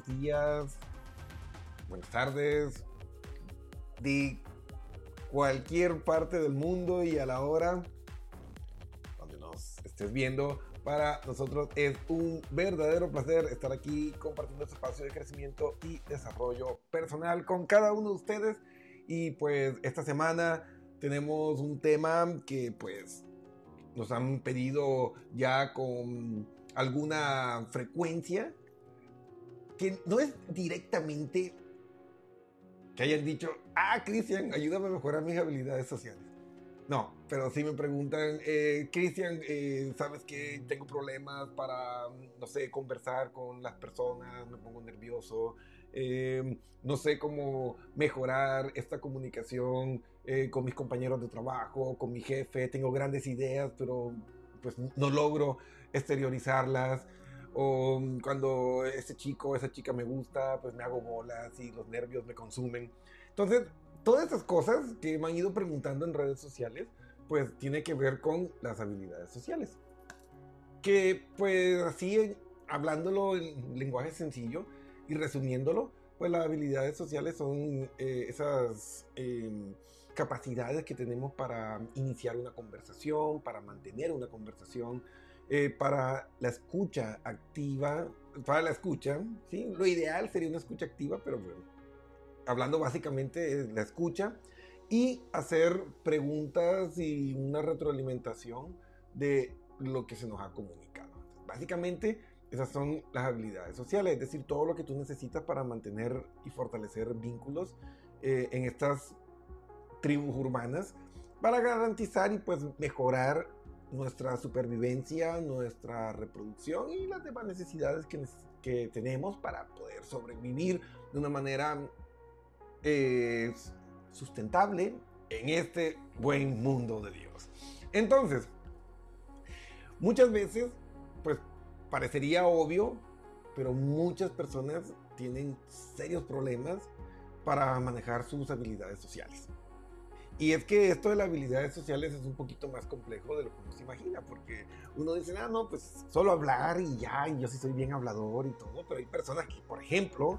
buenos días, buenas tardes, de cualquier parte del mundo y a la hora donde nos estés viendo. Para nosotros es un verdadero placer estar aquí compartiendo este espacio de crecimiento y desarrollo personal con cada uno de ustedes. Y pues esta semana tenemos un tema que pues nos han pedido ya con alguna frecuencia que no es directamente que hayan dicho, ah, Cristian, ayúdame a mejorar mis habilidades sociales. No, pero sí me preguntan, eh, Cristian, eh, ¿sabes que tengo problemas para, no sé, conversar con las personas? Me pongo nervioso. eh, no sé cómo mejorar esta comunicación eh, con mis compañeros de trabajo, con mi jefe. Tengo grandes ideas, pero pues no logro exteriorizarlas. O mm, cuando ese chico esa chica me gusta, pues me hago bolas y los nervios me consumen. Entonces, todas esas cosas que me han ido preguntando en redes sociales, pues tiene que ver con las habilidades sociales. Que pues así, hablándolo en lenguaje sencillo y resumiéndolo, pues las habilidades sociales son eh, esas eh, capacidades que tenemos para iniciar una conversación, para mantener una conversación, eh, para la escucha activa, para la escucha, ¿sí? Lo ideal sería una escucha activa, pero bueno, hablando básicamente es la escucha y hacer preguntas y una retroalimentación de lo que se nos ha comunicado. Básicamente, esas son las habilidades sociales, es decir, todo lo que tú necesitas para mantener y fortalecer vínculos eh, en estas tribus urbanas para garantizar y pues mejorar nuestra supervivencia, nuestra reproducción y las demás necesidades que, que tenemos para poder sobrevivir de una manera eh, sustentable en este buen mundo de Dios. Entonces, muchas veces, pues parecería obvio, pero muchas personas tienen serios problemas para manejar sus habilidades sociales. Y es que esto de las habilidades sociales es un poquito más complejo de lo que uno se imagina, porque uno dice, ah, no, pues solo hablar y ya, y yo sí soy bien hablador y todo, pero hay personas que, por ejemplo,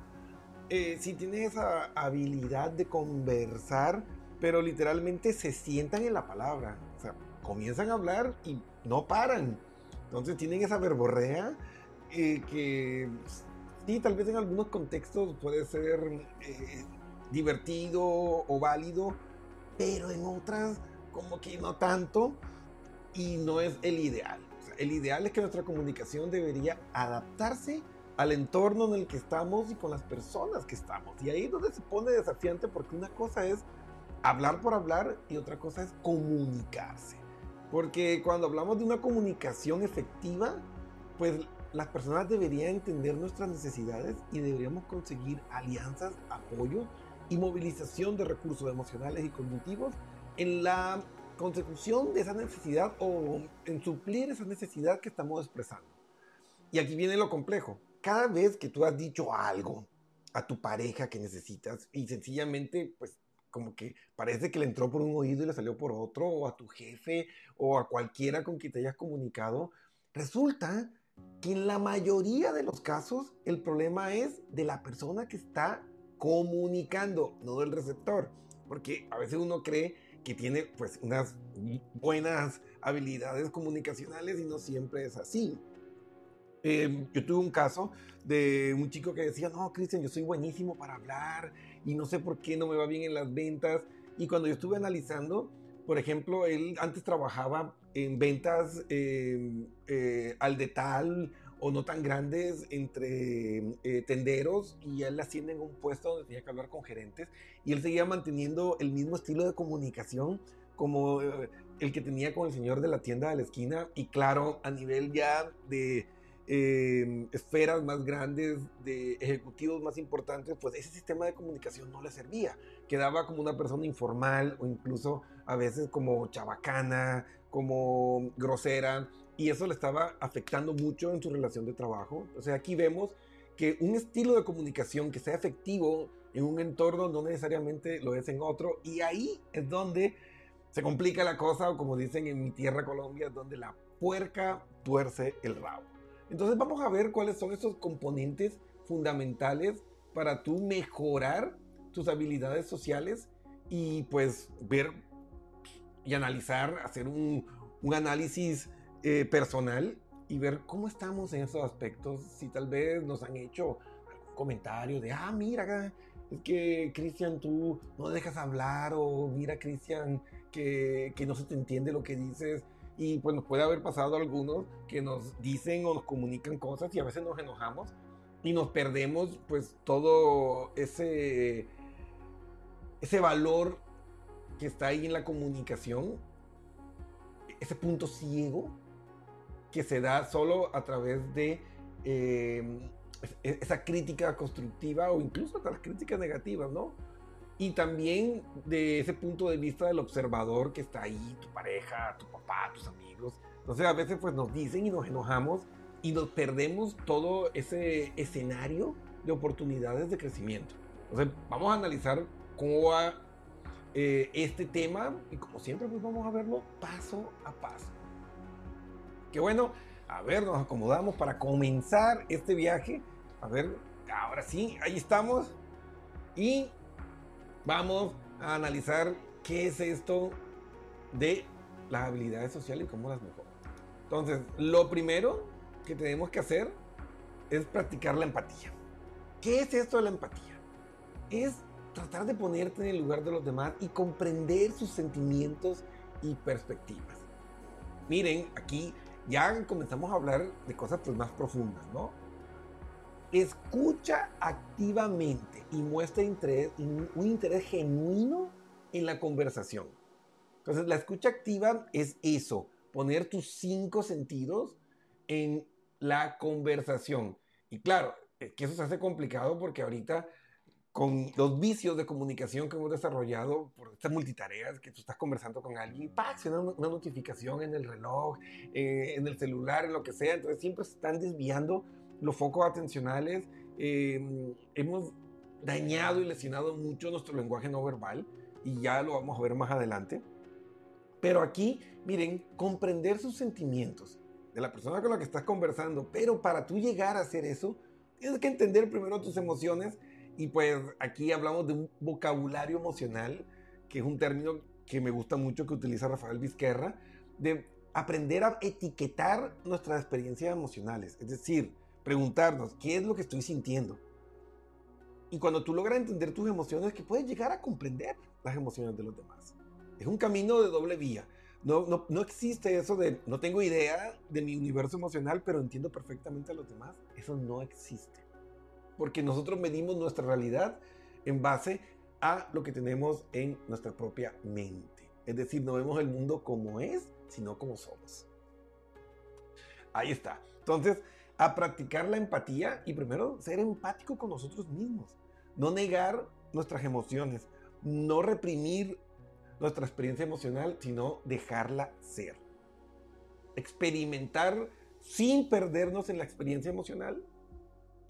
eh, si tienen esa habilidad de conversar, pero literalmente se sientan en la palabra, o sea, comienzan a hablar y no paran. Entonces tienen esa verborrea eh, que sí, tal vez en algunos contextos puede ser eh, divertido o válido, pero en otras como que no tanto y no es el ideal. O sea, el ideal es que nuestra comunicación debería adaptarse al entorno en el que estamos y con las personas que estamos. Y ahí es donde se pone desafiante porque una cosa es hablar por hablar y otra cosa es comunicarse. Porque cuando hablamos de una comunicación efectiva, pues las personas deberían entender nuestras necesidades y deberíamos conseguir alianzas, apoyo y movilización de recursos emocionales y cognitivos en la consecución de esa necesidad o en suplir esa necesidad que estamos expresando. Y aquí viene lo complejo. Cada vez que tú has dicho algo a tu pareja que necesitas y sencillamente, pues como que parece que le entró por un oído y le salió por otro, o a tu jefe, o a cualquiera con quien te hayas comunicado, resulta que en la mayoría de los casos el problema es de la persona que está comunicando, no del receptor. Porque a veces uno cree que tiene pues unas buenas habilidades comunicacionales y no siempre es así. Em, yo tuve un caso de un chico que decía, no, Cristian, yo soy buenísimo para hablar y no sé por qué no me va bien en las ventas. Y cuando yo estuve analizando, por ejemplo, él antes trabajaba en ventas em, eh, al detal o no tan grandes entre eh, tenderos y él asciende en un puesto donde tenía que hablar con gerentes y él seguía manteniendo el mismo estilo de comunicación como eh, el que tenía con el señor de la tienda de la esquina y claro, a nivel ya de eh, esferas más grandes, de ejecutivos más importantes, pues ese sistema de comunicación no le servía. Quedaba como una persona informal o incluso a veces como chabacana, como grosera, y eso le estaba afectando mucho en su relación de trabajo. O sea, aquí vemos que un estilo de comunicación que sea efectivo en un entorno no necesariamente lo es en otro, y ahí es donde se complica la cosa, o como dicen en mi tierra Colombia, donde la puerca tuerce el rabo. Entonces vamos a ver cuáles son esos componentes fundamentales para tú mejorar tus habilidades sociales y pues ver y analizar, hacer un, análisis eh, personal y ver cómo estamos en esos aspectos. Si tal vez nos han hecho algún comentario de, ah, mira, es que Cristian, tú no dejas hablar o mira, Cristian, que, que no se te entiende lo que dices y pues nos puede haber pasado algunos que nos dicen o nos comunican cosas y a veces nos enojamos y nos perdemos pues todo ese, ese valor que está ahí en la comunicación, ese punto ciego que se da solo a través de eh, esa crítica constructiva o incluso hasta las críticas negativas, ¿no? y también de ese punto de vista del observador que está ahí, tu pareja, tu papá, tus amigos. Entonces a veces pues nos dicen y nos enojamos y nos perdemos todo ese escenario de oportunidades de crecimiento. Entonces vamos a analizar cómo va eh, este tema y como siempre pues vamos a verlo paso a paso. Qué bueno, a ver, nos acomodamos para comenzar este viaje. A ver, ahora sí, ahí estamos. Y vamos a analizar qué es esto de las habilidades sociales y cómo las mejor. Entonces, lo primero que tenemos que hacer es practicar la empatía. ¿Qué es esto de la empatía? Es tratar de ponerte en el lugar de los demás y comprender sus sentimientos y perspectivas. Miren, aquí ya comenzamos a hablar de cosas pues, más profundas, ¿no? escucha activamente y muestra interés, un interés genuino en la conversación. Entonces, la escucha activa es eso, poner tus cinco sentidos en la conversación. Y claro, que eso se hace complicado porque ahorita con los vicios de comunicación que hemos desarrollado por estas multitareas, que tú estás conversando con alguien, ¡pac! Una, una notificación en el reloj, eh, en el celular, en lo que sea, entonces siempre se están desviando los focos atencionales, em, hemos dañado y lesionado mucho nuestro lenguaje no verbal y ya lo vamos a ver más adelante. Pero aquí, miren, comprender sus sentimientos de la persona con la que estás conversando, pero para tú llegar a hacer eso, tienes que entender primero tus emociones y pues aquí hablamos de un vocabulario emocional, que es un término que me gusta mucho que utiliza Rafael Vizquerra, de aprender a etiquetar nuestras experiencias emocionales. Es decir, preguntarnos, ¿qué es lo que estoy sintiendo? Y cuando tú logras entender tus emociones, que puedes llegar a comprender las emociones de los demás. Es un camino de doble vía. No, no, no, existe eso de no tengo idea de mi universo emocional, pero entiendo perfectamente a los demás. Eso no existe. Porque nosotros medimos nuestra realidad en base a lo que tenemos en nuestra propia mente. Es decir, no vemos el mundo como es, sino como somos. Ahí está. Entonces, a practicar la empatía y primero ser empático con nosotros mismos. No negar nuestras emociones, no reprimir nuestra experiencia emocional, sino dejarla ser. Experimentar sin perdernos en la experiencia emocional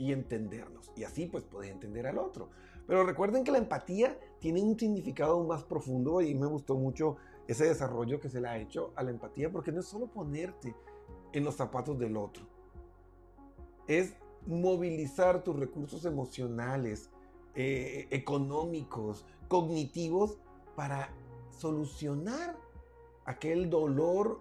y entendernos. Y así pues puedes entender al otro. Pero recuerden que la empatía tiene un significado aún más profundo y me gustó mucho ese desarrollo que se le ha hecho a la empatía porque no es solo ponerte en los zapatos del otro. Es movilizar tus recursos emocionales, eh, económicos, cognitivos para solucionar aquel dolor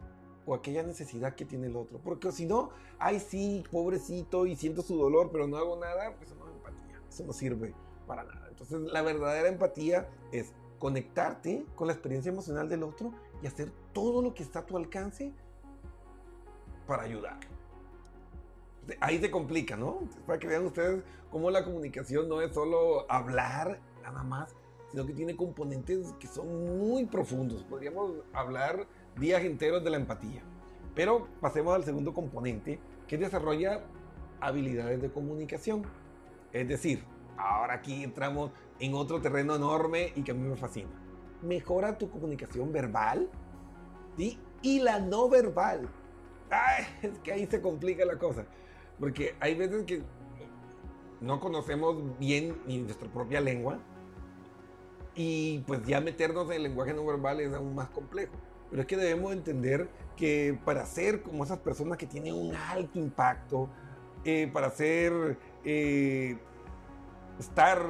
o aquella necesidad que tiene el otro. Porque si no, ay sí, pobrecito y siento su dolor, pero no hago nada, pues no es empatía. Eso no sirve para nada. Entonces la verdadera empatía es conectarte con la experiencia emocional del otro y hacer todo lo que está a tu alcance para ayudar. Ahí se complica, ¿no? Para que vean ustedes cómo la comunicación no es solo hablar nada más, sino que tiene componentes que son muy profundos. Podríamos hablar días enteros de la empatía. Pero pasemos al segundo componente, que desarrolla habilidades de comunicación. Es decir, ahora aquí entramos en otro terreno enorme y que a mí me fascina. Mejora tu comunicación verbal y la no verbal. Es que ahí se complica la cosa. Porque hay veces que no conocemos bien nuestra propia lengua y pues ya meternos en el lenguaje no verbal es aún más complejo. Pero es que debemos entender que para ser como esas personas que tienen un alto impacto, eh, para ser, eh, estar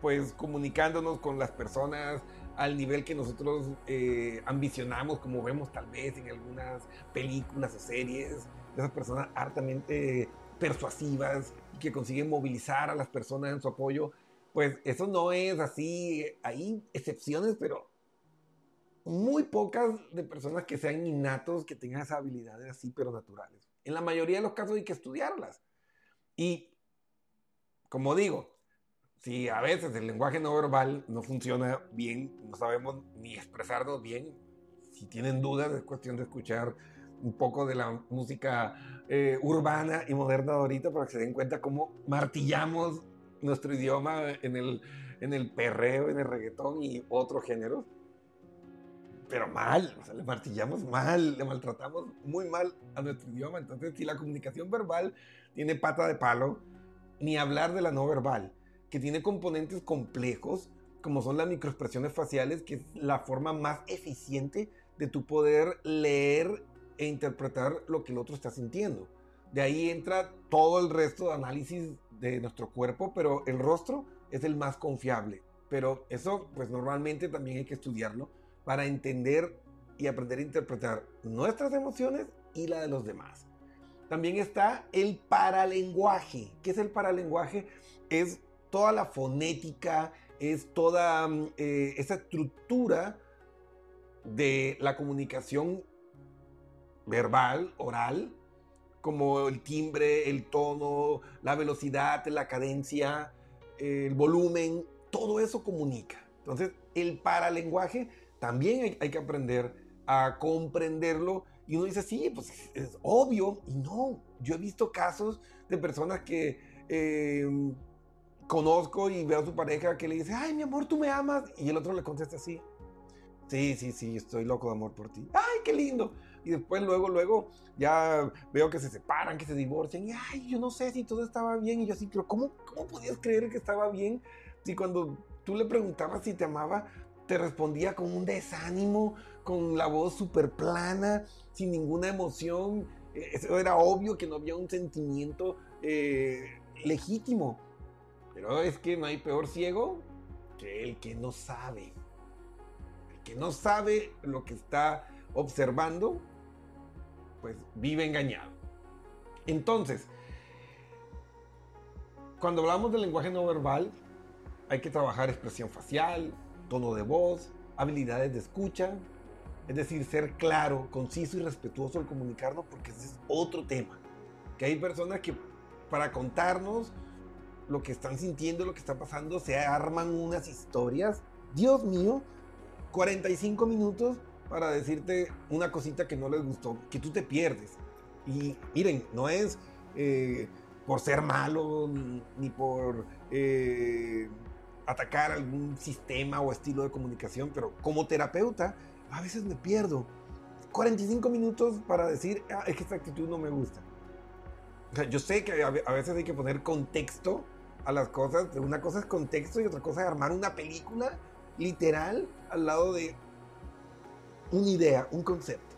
pues comunicándonos con las personas al nivel que nosotros eh, ambicionamos, como vemos tal vez en algunas películas o series, esas personas hartamente persuasivas que consiguen movilizar a las personas en su apoyo, pues eso no es así. Hay excepciones, pero muy pocas de personas que sean innatos, que tengan esas habilidades así, pero naturales. En la mayoría de los casos hay que estudiarlas. Y, como digo, si a veces el lenguaje no verbal no funciona bien, no sabemos ni expresarnos bien, si tienen dudas es cuestión de escuchar un poco de la música eh, urbana y moderna de ahorita para que se den cuenta cómo martillamos nuestro idioma en el, en el perreo, en el reggaetón y otros géneros pero mal, o sea, le martillamos mal, le maltratamos muy mal a nuestro idioma. Entonces, si la comunicación verbal tiene pata de palo, ni hablar de la no verbal, que tiene componentes complejos, como son las microexpresiones faciales, que es la forma más eficiente de tu poder leer e interpretar lo que el otro está sintiendo. De ahí entra todo el resto de análisis de nuestro cuerpo, pero el rostro es el más confiable. Pero eso, pues normalmente también hay que estudiarlo para entender y aprender a interpretar nuestras emociones y la de los demás. También está el paralenguaje. ¿Qué es el paralenguaje? Es toda la fonética, es toda mm, eh, esa estructura de la comunicación verbal, oral, como el timbre, el tono, la velocidad, la cadencia, el volumen, todo eso comunica. Entonces, el paralenguaje también hay, que aprender a comprenderlo. Y uno dice, sí, pues es obvio. Y no, yo he visto casos de personas que em, conozco y veo a su pareja que le dice, ay, mi amor, tú me amas. Y el otro le contesta así. Sí, sí, sí, estoy loco de amor por ti. ¡Ay, qué lindo! Y después, luego, luego, ya veo que se separan, que se divorcian. Y, ay, yo no sé si todo estaba bien. Y yo así, pero ¿cómo, cómo podías creer que estaba bien? Si cuando tú le preguntabas si te amaba, te respondía con un desánimo, con la voz súper plana, sin ninguna emoción. Eso era obvio que no había un sentimiento eh, legítimo. Pero es que no hay peor ciego que el que no sabe. El que no sabe lo que está observando, pues vive engañado. Entonces, cuando hablamos del lenguaje no verbal, hay que trabajar expresión facial, tono de voz, habilidades de escucha, es decir, ser claro, conciso y respetuoso al comunicarnos, porque ese es otro tema. Que hay personas que para contarnos lo que están sintiendo, lo que está pasando, se arman unas historias. Dios mío, 45 minutos para decirte una cosita que no les gustó, que tú te pierdes. Y miren, no es eh, por ser malo ni, por eh, atacar algún sistema o estilo de comunicación, pero como terapeuta a veces me pierdo. 45 minutos para decir, ah, es que esta actitud no me gusta. O sea, yo sé que a veces hay que poner contexto a las cosas, una cosa es contexto y otra cosa es armar una película literal al lado de una idea, un concepto.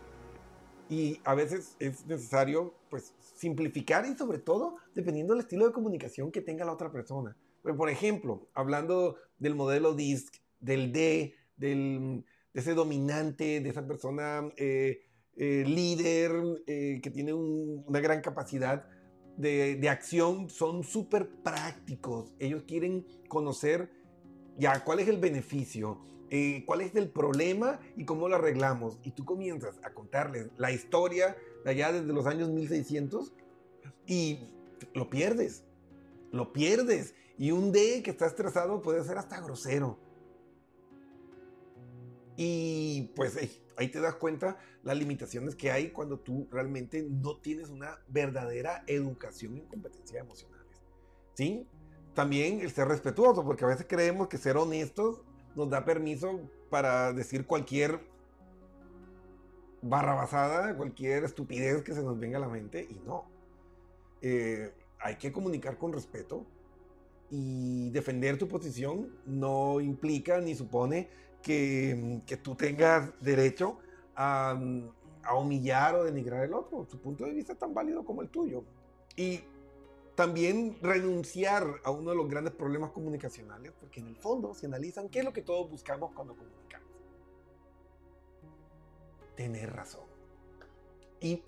Y a veces es necesario, pues, simplificar y sobre todo, dependiendo del estilo de comunicación que tenga la otra persona. Pues, Por ejemplo, hablando del modelo DISC, del D, del, de ese dominante, de esa persona eh, eh, líder eh, que tiene un- una gran capacidad de, de acción, son súper prácticos. Ellos quieren conocer ya cuál es el beneficio, eh, cuál es el problema y cómo lo arreglamos. Y tú comienzas a contarles la historia de allá desde los años 1600 y lo pierdes. Lo pierdes. Y un D que está estresado puede ser hasta grosero. Y pues ahí te das cuenta las limitaciones que hay cuando tú realmente no tienes una verdadera educación en competencias emocionales. ¿Sí? También el ser respetuoso, porque a veces creemos que ser honestos nos da permiso para decir cualquier barrabasada, cualquier estupidez que se nos venga a la mente y no. Eh, hay que comunicar con respeto y defender tu posición no implica ni supone que, que tú tengas derecho a, a humillar o denigrar al otro. Su punto de vista es tan válido como el tuyo. Y también renunciar a uno de los grandes problemas comunicacionales, porque en el fondo, si analizan, ¿qué es lo que todos buscamos cuando comunicamos? Tener razón. Y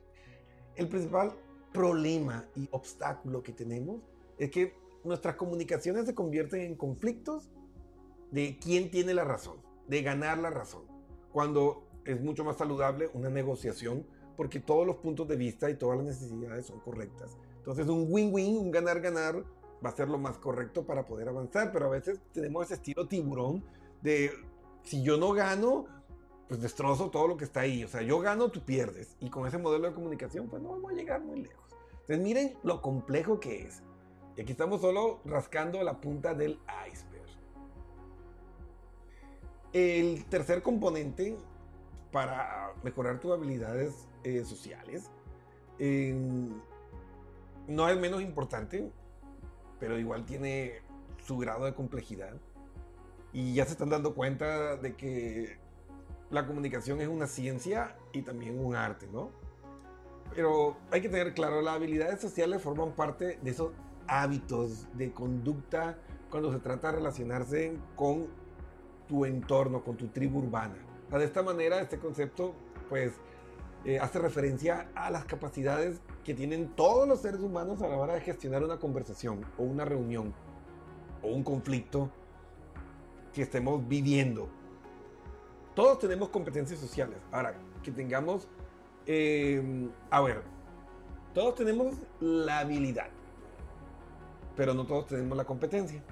el principal problema y obstáculo que tenemos es que nuestras comunicaciones se convierten en conflictos de quién tiene la razón, de ganar la razón, cuando es mucho más saludable una negociación porque todos los puntos de vista y todas las necesidades son correctas. Entonces un win-win, un ganar-ganar va a ser lo más correcto para poder avanzar, pero a veces tenemos ese estilo tiburón de si yo no gano, pues destrozo todo lo que está ahí. O sea, yo gano, tú pierdes. Y con ese modelo de comunicación, pues no vamos a llegar muy lejos. Entonces miren lo complejo que es. Y aquí estamos solo rascando la punta del iceberg. El tercer componente para mejorar tus habilidades eh, sociales eh, no es menos importante, pero igual tiene su grado de complejidad. Y ya se están dando cuenta de que la comunicación es una ciencia y también un arte, ¿no? Pero hay que tener claro, las habilidades sociales forman parte de esos hábitos de conducta cuando se trata de relacionarse con tu entorno, con tu tribu urbana. O sea, de esta manera, este concepto, pues, eh, hace referencia a las capacidades que tienen todos los seres humanos a la hora de gestionar una conversación o una reunión o un conflicto que estemos viviendo. Todos tenemos competencias sociales. Ahora, que tengamos, eh, a ver, todos tenemos la habilidad, pero no todos tenemos la competencia.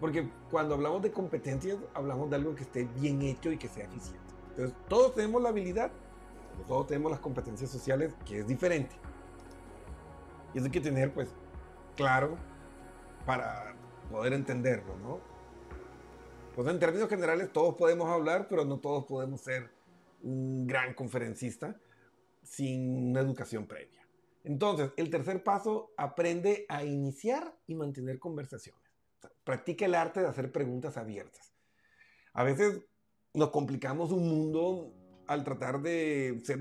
Porque cuando hablamos de competencias, hablamos de algo que esté bien hecho y que sea eficiente. Entonces, todos tenemos la habilidad, pero todos tenemos las competencias sociales, que es diferente. Y eso hay que tener, pues, claro para poder entenderlo, ¿no? Pues en términos generales, todos podemos hablar, pero no todos podemos ser un gran conferencista sin una educación previa. Entonces, el tercer paso, aprende a iniciar y mantener conversaciones. Practica el arte de hacer preguntas abiertas. A veces nos complicamos un mundo al tratar de ser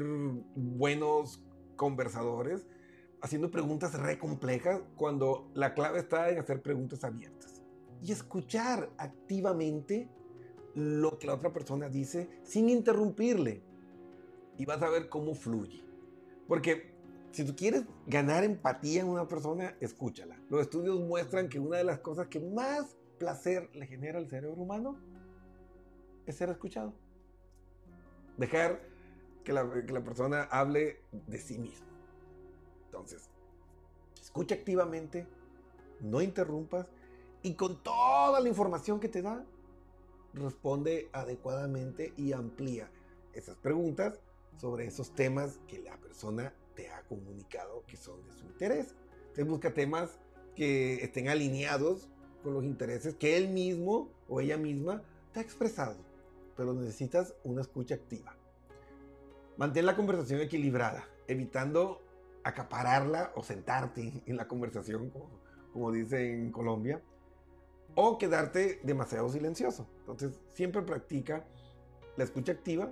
buenos conversadores, haciendo preguntas re complejas, cuando la clave está en hacer preguntas abiertas. Y escuchar activamente lo que la otra persona dice sin interrumpirle. Y vas a ver cómo fluye. Porque si tú quieres ganar empatía en una persona, escúchala. Los estudios muestran que una de las cosas que más placer le genera al cerebro humano es ser escuchado. Dejar que la, que la persona hable de sí mismo. Entonces, escucha activamente, no interrumpas y con toda la información que te da, responde adecuadamente y amplía. esas preguntas sobre esos temas que la persona te ha comunicado que son de su interés. Entonces busca temas que estén alineados con los intereses que él mismo o ella misma te ha expresado, pero necesitas una escucha activa. Mantén la conversación equilibrada, evitando acapararla o sentarte en la conversación, como, como dice en Colombia, o quedarte demasiado silencioso. Entonces, siempre practica la escucha activa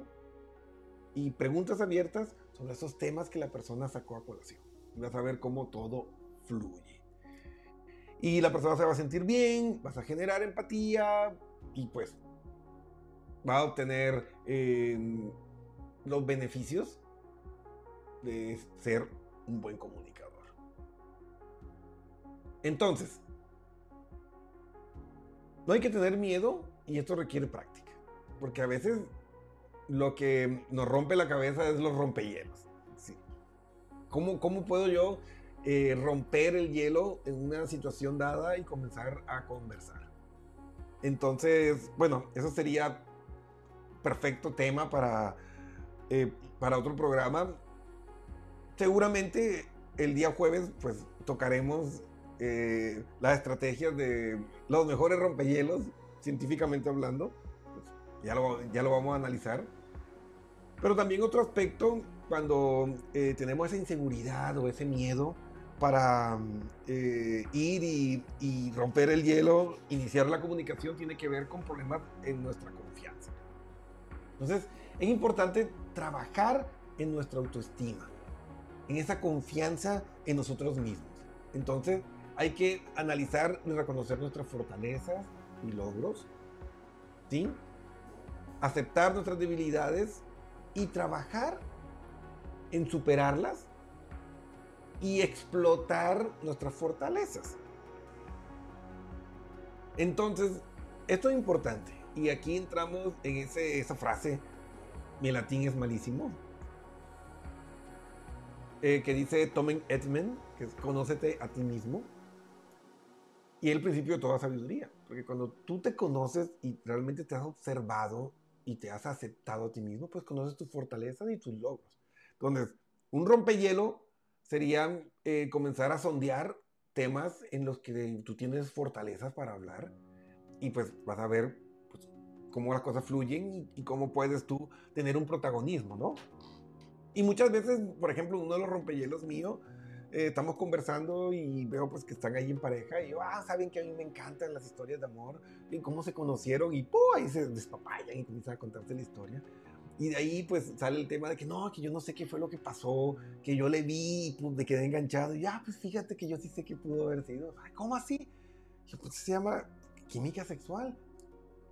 y preguntas abiertas sobre esos temas que la persona sacó a colación. Vas a ver cómo todo fluye. Y la persona se va a sentir bien, vas a generar empatía y pues va a obtener eh, los beneficios de ser un buen comunicador. Entonces, no hay que tener miedo y esto requiere práctica, porque a veces lo que nos rompe la cabeza es los rompehielos. ¿Cómo, ¿Cómo puedo yo eh, romper el hielo en una situación dada y comenzar a conversar? Entonces, bueno, eso sería perfecto tema para, eh, para otro programa. Seguramente el día jueves pues tocaremos eh, las estrategias de los mejores rompehielos, científicamente hablando. Pues, ya, lo, ya lo vamos a analizar. Pero también otro aspecto, cuando eh, tenemos esa inseguridad o ese miedo para ir y, y romper el hielo, iniciar la comunicación, tiene que ver con problemas en nuestra confianza. Entonces, es importante trabajar en nuestra autoestima, en esa confianza en nosotros mismos. Entonces, hay que analizar y reconocer nuestras fortalezas y logros, ¿sí? Aceptar nuestras debilidades y trabajar en superarlas y explotar nuestras fortalezas. Entonces, esto es importante. Y aquí entramos en ese, esa frase, mi latín es malísimo, eh, que dice Tomen Edmen, que es conócete a ti mismo. Y el principio de toda sabiduría, porque cuando tú te conoces y realmente te has observado y te has aceptado a ti mismo, pues conoces tus fortalezas y tus logros. Entonces, un rompehielo sería eh, comenzar a sondear temas en los que tú tienes fortalezas para hablar y pues vas a ver cómo las cosas fluyen y, cómo puedes tú tener un protagonismo, ¿no? Y muchas veces, por ejemplo, uno de los rompehielos mío, eh, estamos conversando y veo pues que están ahí en pareja y yo, ah, saben que a mí me encantan las historias de amor y cómo se conocieron y ¡pum! ahí se despapayan y comienzan a contarse la historia. Y de ahí pues sale el tema de que no, que yo no sé qué fue lo que pasó, que yo le vi y pues, me quedé enganchado. Y ya, pues fíjate que yo sí sé que pudo haber sido. ¿Cómo así? Y pues se llama química sexual.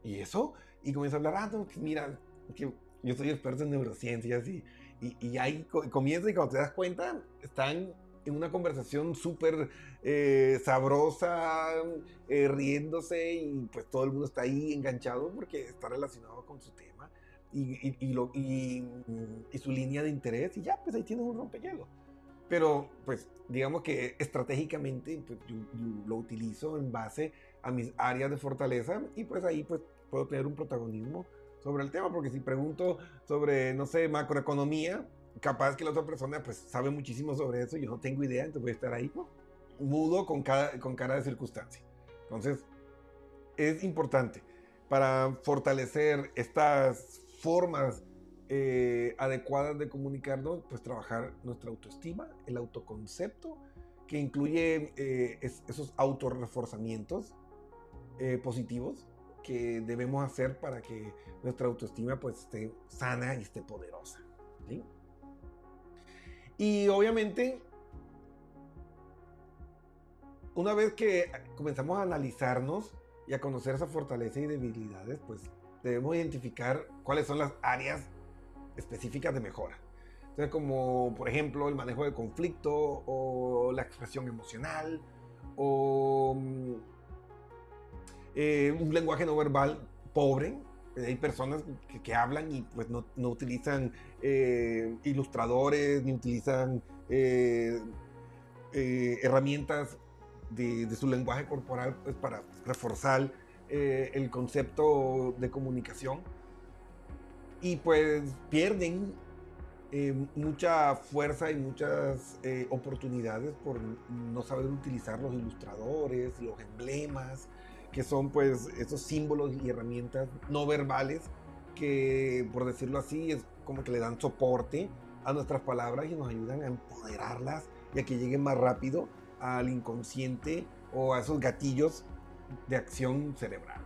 ¿Y eso? Y comienza a hablar, ah, no, mira, que yo soy experto en neurociencias y, y, ahí comienza y cuando te das cuenta, están en una conversación súper eh, sabrosa, eh, riéndose y pues todo el mundo está ahí enganchado porque está relacionado con su tema y, y, lo, y, su línea de interés y ya, pues ahí tienes un rompehielo. Pero pues digamos que estratégicamente pues, yo, lo utilizo en base a mis áreas de fortaleza y pues ahí pues puedo tener un protagonismo sobre el tema, porque si pregunto sobre, no sé, macroeconomía, capaz que la otra persona pues sabe muchísimo sobre eso, yo no tengo idea, entonces voy a estar ahí mudo con, cada, con cara de circunstancia. Entonces, es importante para fortalecer estas formas eh, adecuadas de comunicarnos, pues trabajar nuestra autoestima, el autoconcepto, que incluye eh, esos autorreforzamientos eh, positivos que debemos hacer para que nuestra autoestima pues esté sana y esté poderosa. Y obviamente, una vez que comenzamos a analizarnos y a conocer esa fortaleza y debilidades, pues debemos identificar cuáles son las áreas específicas de mejora. Entonces, como por ejemplo el manejo de conflicto o la expresión emocional o mm, eh, un lenguaje no verbal pobre. Hay personas que, hablan y pues no, no utilizan eh, ilustradores ni utilizan eh, herramientas de, su lenguaje corporal pues, para reforzar el concepto de comunicación. y pues pierden eh, mucha fuerza y muchas eh, oportunidades por no saber utilizar los ilustradores, los emblemas, que son pues esos símbolos y herramientas no verbales que, por decirlo así, es como que le dan soporte a nuestras palabras y nos ayudan a empoderarlas y a que lleguen más rápido al inconsciente o a esos gatillos de acción cerebral.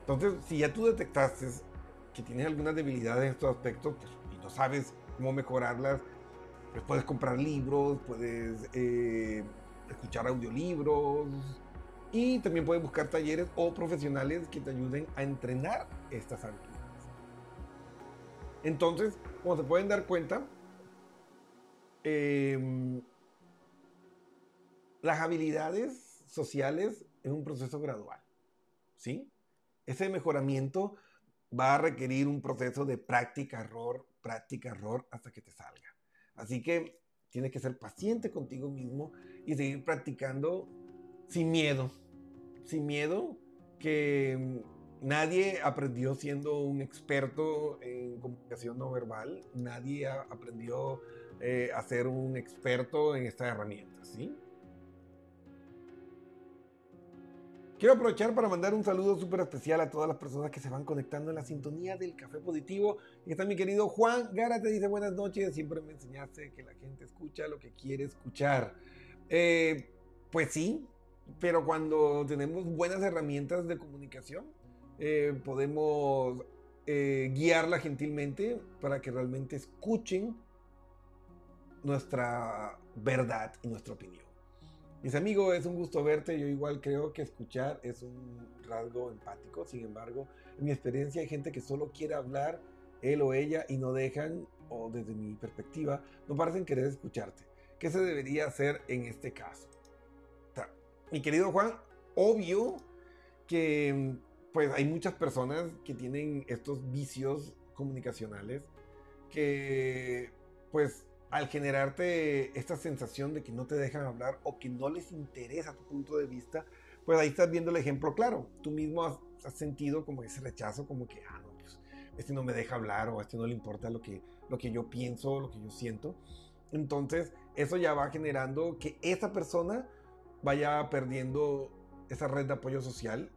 Entonces, si ya tú detectaste que tienes algunas debilidades en estos aspectos pues, y no sabes cómo mejorarlas, pues puedes comprar libros, puedes eh, escuchar audiolibros y también puedes buscar talleres o profesionales que te ayuden a entrenar estas habilidades. Entonces, como se pueden dar cuenta, eh, las habilidades sociales es un proceso gradual, ¿sí? Ese mejoramiento va a requerir un proceso de práctica, error, práctica, error, hasta que te salga. Así que tienes que ser paciente contigo mismo y seguir practicando sin miedo, sin miedo que nadie aprendió siendo un experto en comunicación no verbal, nadie aprendió eh, a ser un experto en esta herramienta, ¿sí? Quiero aprovechar para mandar un saludo súper especial a todas las personas que se van conectando en la sintonía del Café Positivo. Y está mi querido Juan Gara, te dice buenas noches. Siempre me enseñaste que la gente escucha lo que quiere escuchar. Eh, pues sí, pero cuando tenemos buenas herramientas de comunicación, eh, podemos eh, guiarla gentilmente para que realmente escuchen nuestra verdad y nuestra opinión. Mis amigos, es un gusto verte. Yo igual creo que escuchar es un rasgo empático. Sin embargo, en mi experiencia hay gente que solo quiere hablar, él o ella, y no dejan, o desde mi perspectiva, no parecen querer escucharte. ¿Qué se debería hacer en este caso? Mi querido Juan, obvio que pues hay muchas personas que tienen estos vicios comunicacionales que pues al generarte esta sensación de que no te dejan hablar o que no les interesa tu punto de vista, pues ahí estás viendo el ejemplo claro. Tú mismo has, sentido como ese rechazo, como que, ah, no, pues este no me deja hablar o a este no le importa lo que, lo que yo pienso, lo que yo siento. Entonces, eso ya va generando que esa persona vaya perdiendo esa red de apoyo social,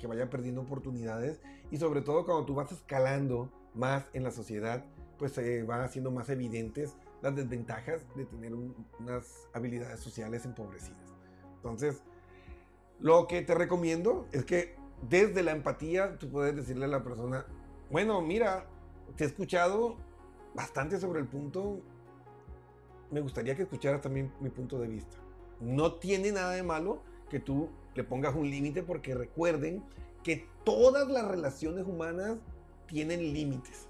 que vaya perdiendo oportunidades y sobre todo cuando tú vas escalando más en la sociedad, pues se van haciendo más evidentes las desventajas de tener unas habilidades sociales empobrecidas. Entonces, lo que te recomiendo es que desde la empatía tú puedes decirle a la persona, bueno, mira, te he escuchado bastante sobre el punto, me gustaría que escucharas también mi punto de vista. No tiene nada de malo que tú le pongas un límite porque recuerden que todas las relaciones humanas tienen límites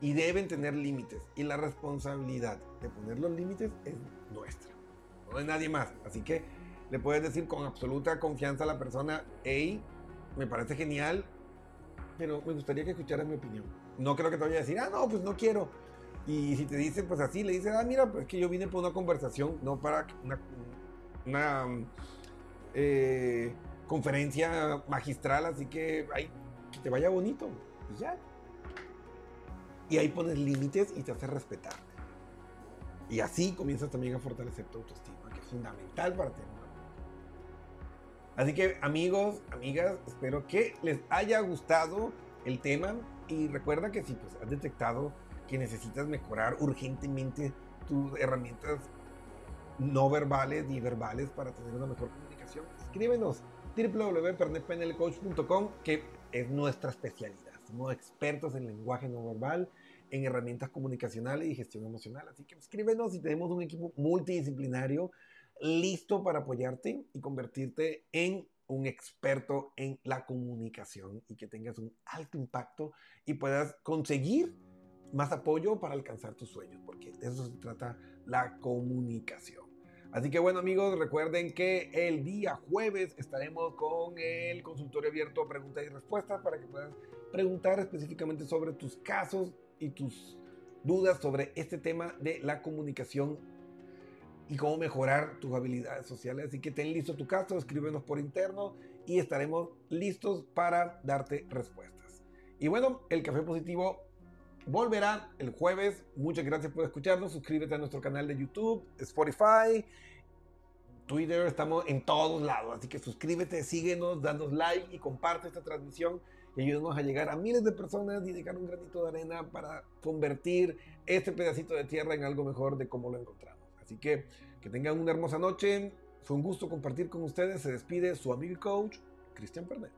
y deben tener límites. Y la responsabilidad de poner los límites es nuestra, no de nadie más. Así que le puedes decir con absoluta confianza a la persona, hey, me parece genial, pero me gustaría que escucharas mi opinión. No creo que te vaya a decir, ah, no, pues no quiero. Y si te dice, pues así, le dices, ah, mira, pues que yo vine por una conversación, no para una, una eh, conferencia magistral, así que, ay, que te vaya bonito. Y ya, y ahí pones límites y te haces respetar. Y así comienzas también a fortalecer tu autoestima, que es fundamental para tener una Así que amigos, amigas, espero que les haya gustado el tema y recuerda que si pues, has detectado que necesitas mejorar urgentemente tus herramientas no verbales ni verbales para tener una mejor comunicación, escríbenos www.pernetpanelcoach.com que es nuestra especialidad. Somos expertos en lenguaje no verbal, en herramientas comunicacionales y gestión emocional. Así que escríbenos y tenemos un equipo multidisciplinario listo para apoyarte y convertirte en un experto en la comunicación y que tengas un alto impacto y puedas conseguir más apoyo para alcanzar tus sueños, porque de eso se trata la comunicación. Así que bueno amigos, recuerden que el día jueves estaremos con el consultorio abierto preguntas y respuestas para que puedas preguntar específicamente sobre tus casos y tus dudas sobre este tema de la comunicación y cómo mejorar tus habilidades sociales. Así que ten listo tu caso, escríbenos por interno y estaremos listos para darte respuestas. Y bueno, el café positivo volverá el jueves. Muchas gracias por escucharnos. Suscríbete a nuestro canal de YouTube, Spotify, Twitter. Estamos en todos lados. Así que suscríbete, síguenos, danos like y comparte esta transmisión. Y ayúdanos a llegar a miles de personas y dejar un granito de arena para convertir este pedacito de tierra en algo mejor de cómo lo encontramos. Así que que tengan una hermosa noche. Fue un gusto compartir con ustedes. Se despide su amigo y coach, Cristian Pernet.